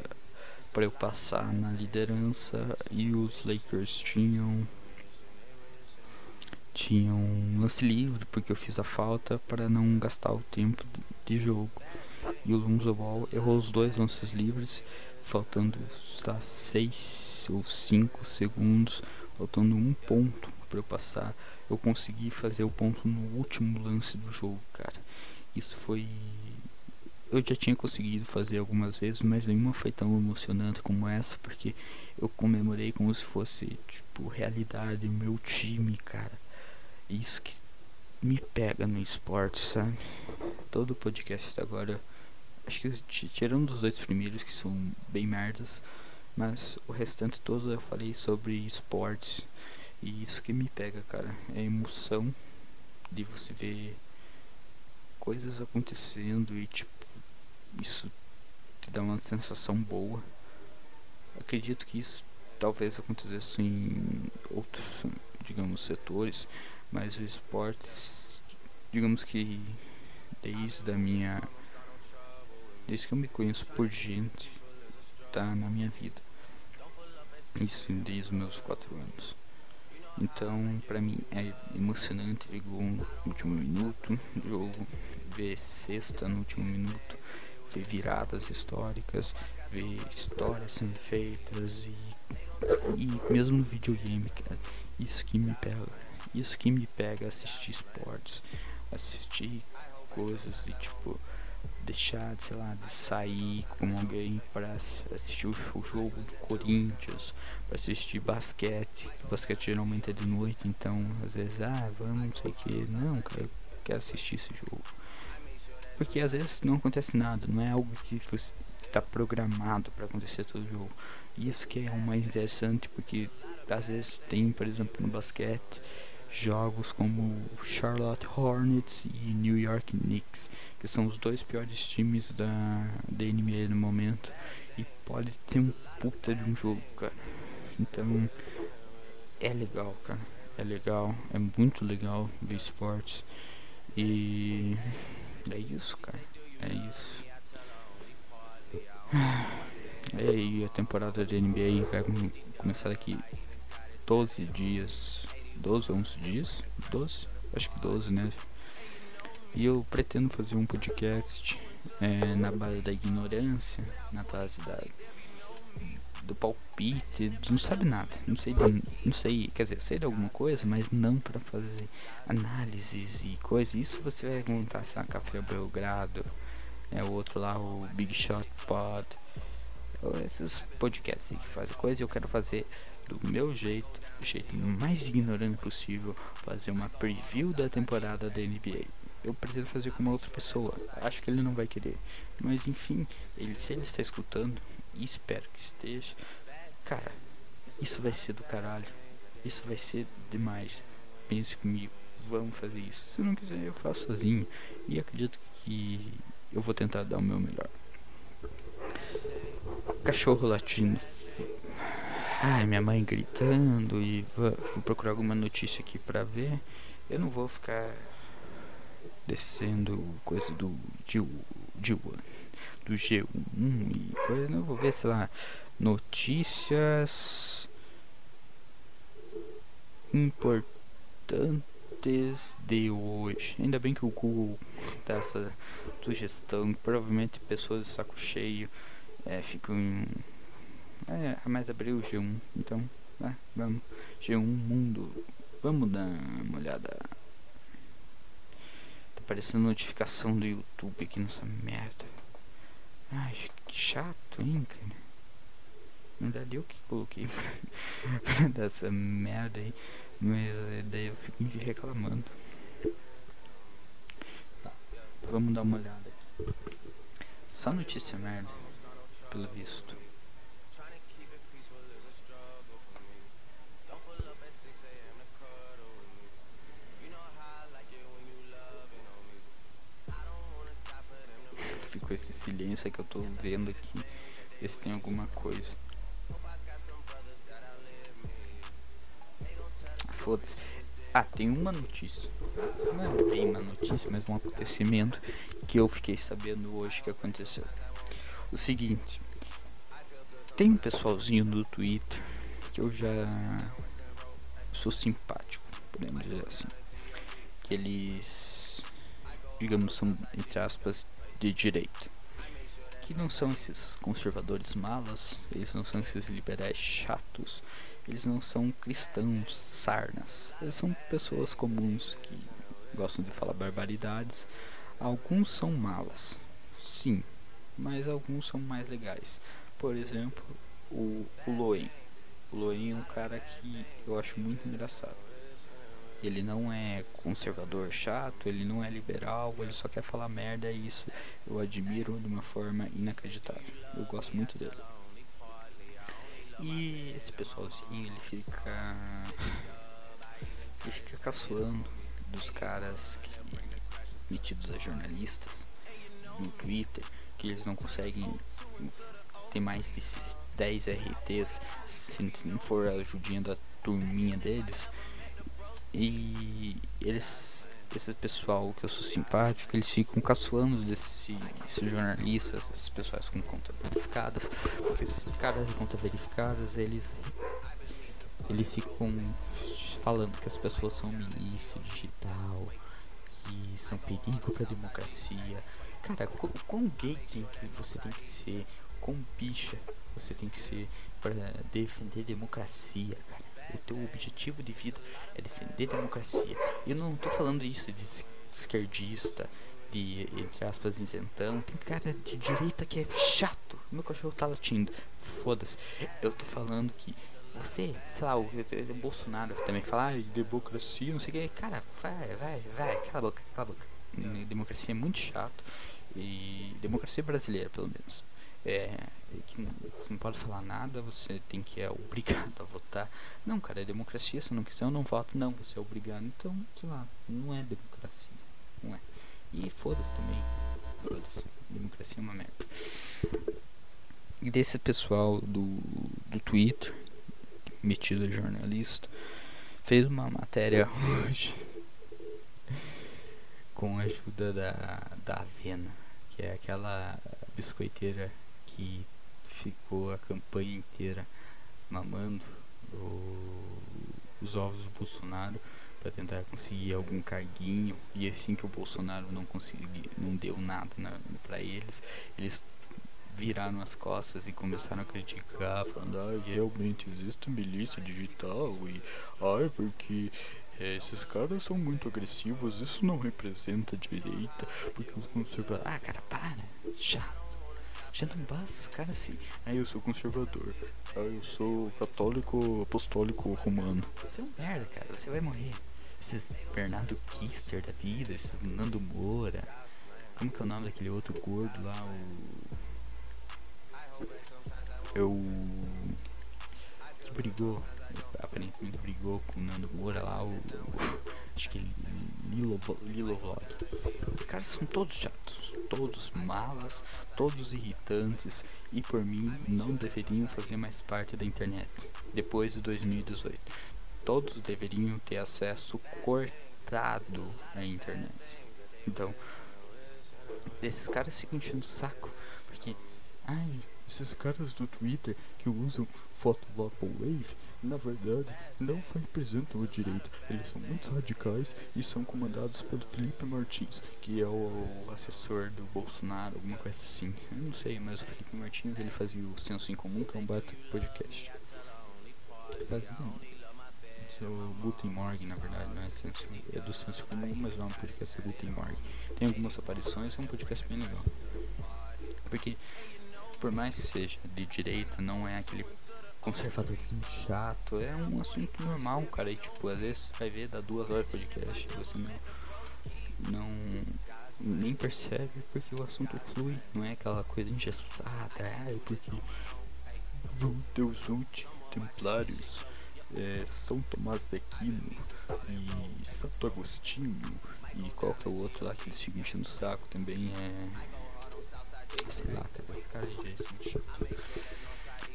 para eu passar na liderança e os Lakers tinham tinham um lance livre porque eu fiz a falta para não gastar o tempo de jogo. E o Lonzo Ball errou os dois lances livres, faltando está 6 ou 5 segundos, faltando um ponto para eu passar. Eu consegui fazer o ponto no último lance do jogo, cara. Isso foi eu já tinha conseguido fazer algumas vezes, mas nenhuma foi tão emocionante como essa, porque eu comemorei como se fosse, tipo, realidade, o meu time, cara. Isso que me pega no esporte, sabe? Todo podcast agora, acho que tirando os dois primeiros que são bem merdas, mas o restante todo eu falei sobre esportes. E isso que me pega, cara, é a emoção de você ver coisas acontecendo e tipo isso te dá uma sensação boa. Acredito que isso talvez acontecesse em outros, digamos, setores, mas o esportes, digamos que desde a minha desde que eu me conheço por gente, tá na minha vida. Isso desde os meus quatro anos. Então, para mim é emocionante ver gol no último minuto, jogo, ver sexta no último minuto, ver viradas históricas, ver histórias sendo feitas e, e mesmo no videogame, cara, isso que me pega, isso que me pega assistir esportes, assistir coisas de tipo deixar, sei lá, de sair com alguém para assistir o, jogo do Corinthians, para assistir basquete. O basquete geralmente é de noite, então às vezes, ah, vamos, não sei o que. Não, cara, eu quero assistir esse jogo. Porque às vezes não acontece nada, não é algo que está programado para acontecer todo jogo. Isso que é o mais interessante, porque às vezes tem, por exemplo, no basquete, jogos como Charlotte Hornets e New York Knicks, que são os dois piores times da, da NBA no momento. E pode ter um puta de um jogo, cara. Então é legal, cara. É legal, é muito legal ver esportes. E é isso, cara. É isso. É, e a temporada de NBA vai começar daqui 12 dias. 12 ou 11 dias? 12? Acho que 12, né? E eu pretendo fazer um podcast é, na base da ignorância, na base da do palpite, não sabe nada, não sei, não sei, quer dizer, sei de alguma coisa, mas não para fazer análises e coisas. Isso você vai montar, lá, Café Belgrado, é o outro lá, o Big Shot Pod, esses podcasts que fazem coisa. Eu quero fazer do meu jeito, do jeito mais ignorante possível, fazer uma preview da temporada da NBA eu pretendo fazer com uma outra pessoa. Acho que ele não vai querer. Mas enfim, ele, se ele está escutando, e espero que esteja. Cara, isso vai ser do caralho. Isso vai ser demais. Pense comigo, vamos fazer isso. Se não quiser, eu faço sozinho. E acredito que eu vou tentar dar o meu melhor. cachorro latindo. Ai, minha mãe gritando e vou, vou procurar alguma notícia aqui pra ver. Eu não vou ficar descendo coisa do G1, do G1 e coisa, não vou ver, sei lá, notícias importantes de hoje. Ainda bem que o Google dá essa sugestão, provavelmente pessoas de saco cheio é, ficam é, mas abriu o G1, então, né, vamos. G1 Mundo, vamos dar uma olhada. Tá aparecendo notificação do YouTube aqui nessa merda. Ai, que chato, hein, cara. Na verdade eu que coloquei pra, pra dar essa merda aí, mas eh, daí eu fico reclamando. Tá, vamos dar uma olhada aqui. Só notícia merda, pelo visto. Ficou esse silêncio é que eu tô vendo aqui. Ver se tem alguma coisa. Foda-se. Ah, tem uma notícia. Não é bem uma notícia, mas um acontecimento que eu fiquei sabendo hoje que aconteceu. O seguinte. Tem um pessoalzinho no Twitter que eu já sou simpático, podemos dizer assim. Que eles, digamos, são, entre aspas, de direita. Que não são esses conservadores malas, eles não são esses liberais chatos, eles não são cristãos sarnas. Eles são pessoas comuns que gostam de falar barbaridades. Alguns são malas, sim, mas alguns são mais legais. Por exemplo, o, o Loen. O Loen é um cara que eu acho muito engraçado. Ele não é conservador chato, ele não é liberal, ele só quer falar merda e isso eu admiro de uma forma inacreditável. Eu gosto muito dele. E esse pessoalzinho, ele fica. Ele fica caçoando dos caras que, metidos a jornalistas no Twitter, que eles não conseguem ter mais de 10 RTs se não for a ajudinha da turminha deles. E eles, esse pessoal que eu sou simpático, eles ficam caçoando desses jornalistas, esses pessoas com contas verificadas, porque esses caras de contas verificadas, eles eles ficam falando que as pessoas são milícia digital, que são perigo para a democracia. Cara, quão gay tem que você tem que ser, quão bicha você tem que ser para defender democracia, cara o teu objetivo de vida é defender a democracia. Eu não tô falando isso de esquerdista, de entre aspas isentão. Tem cara de direita que é chato. Meu cachorro tá latindo. Foda-se. Eu tô falando que você, sei lá, o, o, o Bolsonaro também fala ah, democracia, não sei o que. Cara, vai, vai, vai, cala a boca, cala a boca. Democracia é muito chato. E democracia brasileira, pelo menos é, que você não pode falar nada, você tem que é obrigado a votar. Não, cara, é democracia, se não quiser eu não voto, não, você é obrigado. Então, sei lá, não é democracia, não é. E foda-se também, foda-se, democracia é uma merda. E desse pessoal do, do Twitter, metido a jornalista, fez uma matéria hoje com a ajuda da, da Avena, que é aquela biscoiteira que ficou a campanha inteira mamando o, os ovos do Bolsonaro para tentar conseguir algum carguinho. E assim que o Bolsonaro não conseguiu não deu nada para eles eles viraram as costas e começaram a criticar falando ah, realmente existe milícia digital e ah, porque é, esses caras são muito agressivos isso não representa direita porque os conservadores ah cara para chato já não basta os caras assim. Ah, eu sou conservador. Ah, eu sou católico apostólico romano. Você é um merda, cara. Você vai morrer. Esses Bernardo Kister da vida, esses Nando Moura. Como que é o nome daquele outro gordo lá? O. Eu. Que brigou. Aparentemente brigou com o Nando Moura lá. O. acho que Lilo, Lilo. Os caras são todos chatos, todos malas, todos irritantes e por mim não deveriam fazer mais parte da internet depois de 2018. Todos deveriam ter acesso cortado à internet. Então, esses caras ficam enchendo o saco porque, ai, esses caras do Twitter que usam foto Vaporwave, na verdade, não representam o direito. Eles são muito radicais e são comandados pelo Felipe Martins, que é o, assessor do Bolsonaro, alguma coisa assim. Eu não sei, mas o Felipe Martins ele fazia o Senso em Comum, que é um baita podcast. Fazia. É o Guten Morgen, na verdade, não é, do Senso Comum, mas não é um podcast é Guten Morgen. Tem algumas aparições, é um podcast bem legal. Porque por mais que seja de direita, não é aquele conservadorismo chato, é um assunto normal, cara. E tipo, às vezes você vai ver, dá duas horas de podcast, você não, não nem percebe porque o assunto flui, não é aquela coisa engessada, é porque Deus últimos templários, é, São Tomás de Aquino e Santo Agostinho e qual que é o outro lá que eles ficam enchendo o saco também é sei lá, cara, esse cara de chato.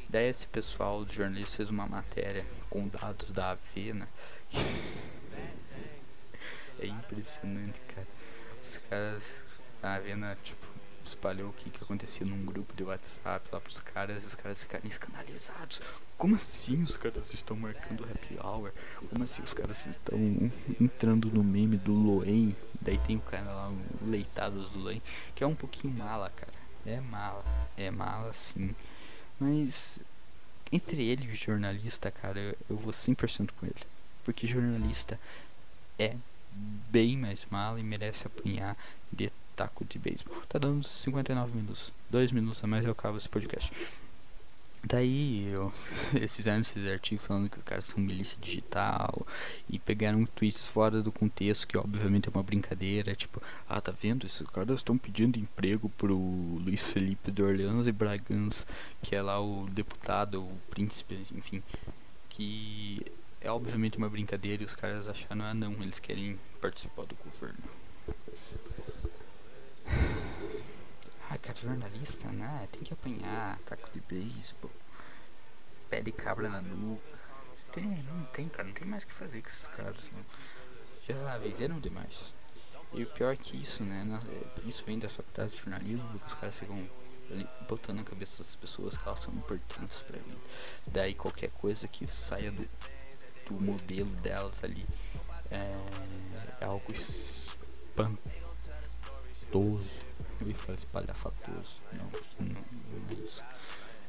Daí esse pessoal do jornalista fez uma matéria com dados da Avena. é impressionante, cara. Os caras, a Avena, tipo, espalhou o que, que acontecia num grupo de WhatsApp lá pros caras e os caras ficaram escandalizados. Como assim os caras estão marcando happy hour? Como assim os caras estão entrando no meme do Loen? Daí tem o cara lá, o leitado do Loen, que é um pouquinho mala, cara. É mala, é mala sim. Mas entre ele e o jornalista, cara, eu, eu vou 100% com ele. Porque jornalista é bem mais mala e merece apanhar de taco de beisebol. Tá dando 59 minutos. Dois minutos a mais eu acabo esse podcast. Daí eu, eles fizeram esses artigos falando que os caras são milícia digital e pegaram tweets fora do contexto, que obviamente é uma brincadeira, tipo, ah, tá vendo? Esses caras estão pedindo emprego pro Luiz Felipe de Orleans e Bragança, que é lá o deputado, o príncipe, enfim, que é obviamente uma brincadeira e os caras acharam, ah não, eles querem participar do governo. Ah, cara, jornalista, né? Tem que apanhar, taco de beisebol, pé de cabra na nuca. Tem, não tem, cara, não tem mais o que fazer com esses caras, não. Já viveram demais. E o pior que isso, né? Isso vem da faculdade de jornalismo, porque os caras ficam botando na cabeça das pessoas que elas são importantes pra mim. Daí qualquer coisa que saia do, do modelo delas ali é, é algo espantoso eu ia falar espalhafatoso. Não, não, não é isso.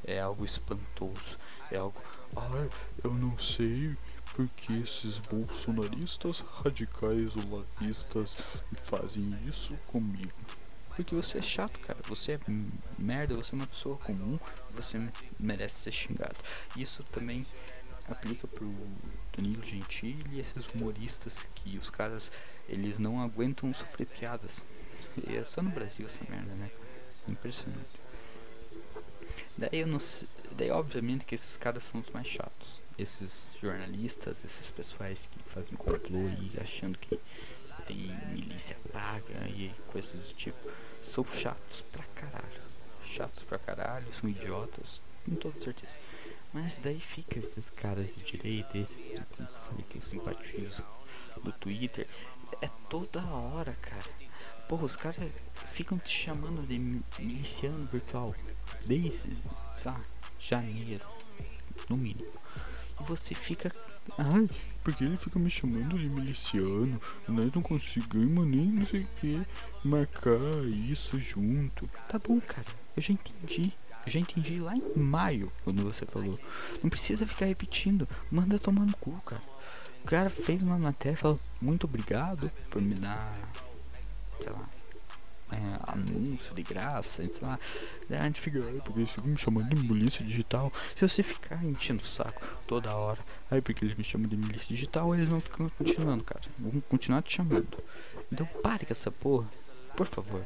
É algo espantoso. É algo. Ai, eu não sei porque esses bolsonaristas radicais olavistas fazem isso comigo. Porque você é chato, cara. Você é merda, você é uma pessoa comum, você merece ser xingado. Isso também aplica pro Danilo Gentili e esses humoristas que os caras eles não aguentam sofrer piadas. E é só no Brasil essa merda, né? Impressionante. Daí eu não daí obviamente que esses caras são os mais chatos. Esses jornalistas, esses pessoais que fazem complô e achando que tem milícia paga e coisas do tipo, são chatos pra caralho. Chatos pra caralho, são idiotas, com toda certeza. Mas daí fica esses caras de direita, esses que eu falei que eu simpatizo do Twitter, é toda hora, cara. Porra, os caras ficam te chamando de miliciano virtual desde, sei lá, janeiro, no mínimo. E você fica. Ai, porque ele fica me chamando de miliciano, nós não conseguimos nem não sei o que marcar isso junto. Tá bom, cara, eu já entendi. Eu já entendi lá em maio quando você falou. Não precisa ficar repetindo. Manda tomar no cu, cara. O cara fez uma matéria e falou muito obrigado por me dar sei lá, é, anúncio de graça, sei lá. A gente fica, porque eles ficam me chamando de milícia digital. Se você ficar enchendo o saco toda hora, aí porque eles me chamam de milícia digital, eles vão ficar continuando, cara. Vão continuar te chamando. Então pare com essa porra, por favor.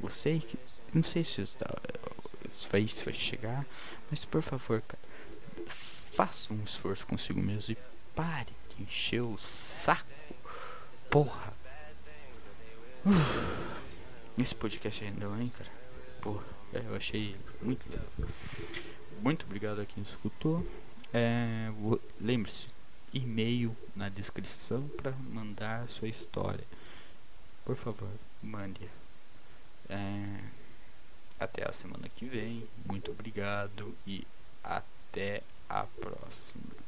Você que. Não sei se está, se vai chegar, mas por favor, cara. Faça um esforço consigo mesmo e pare de encher o saco Porra. Esse podcast rendeu, hein, cara? Porra, é, eu achei muito legal. Muito obrigado a quem escutou. É, Lembre-se, e-mail na descrição para mandar sua história. Por favor, mande. É, até a semana que vem. Muito obrigado e até a próxima.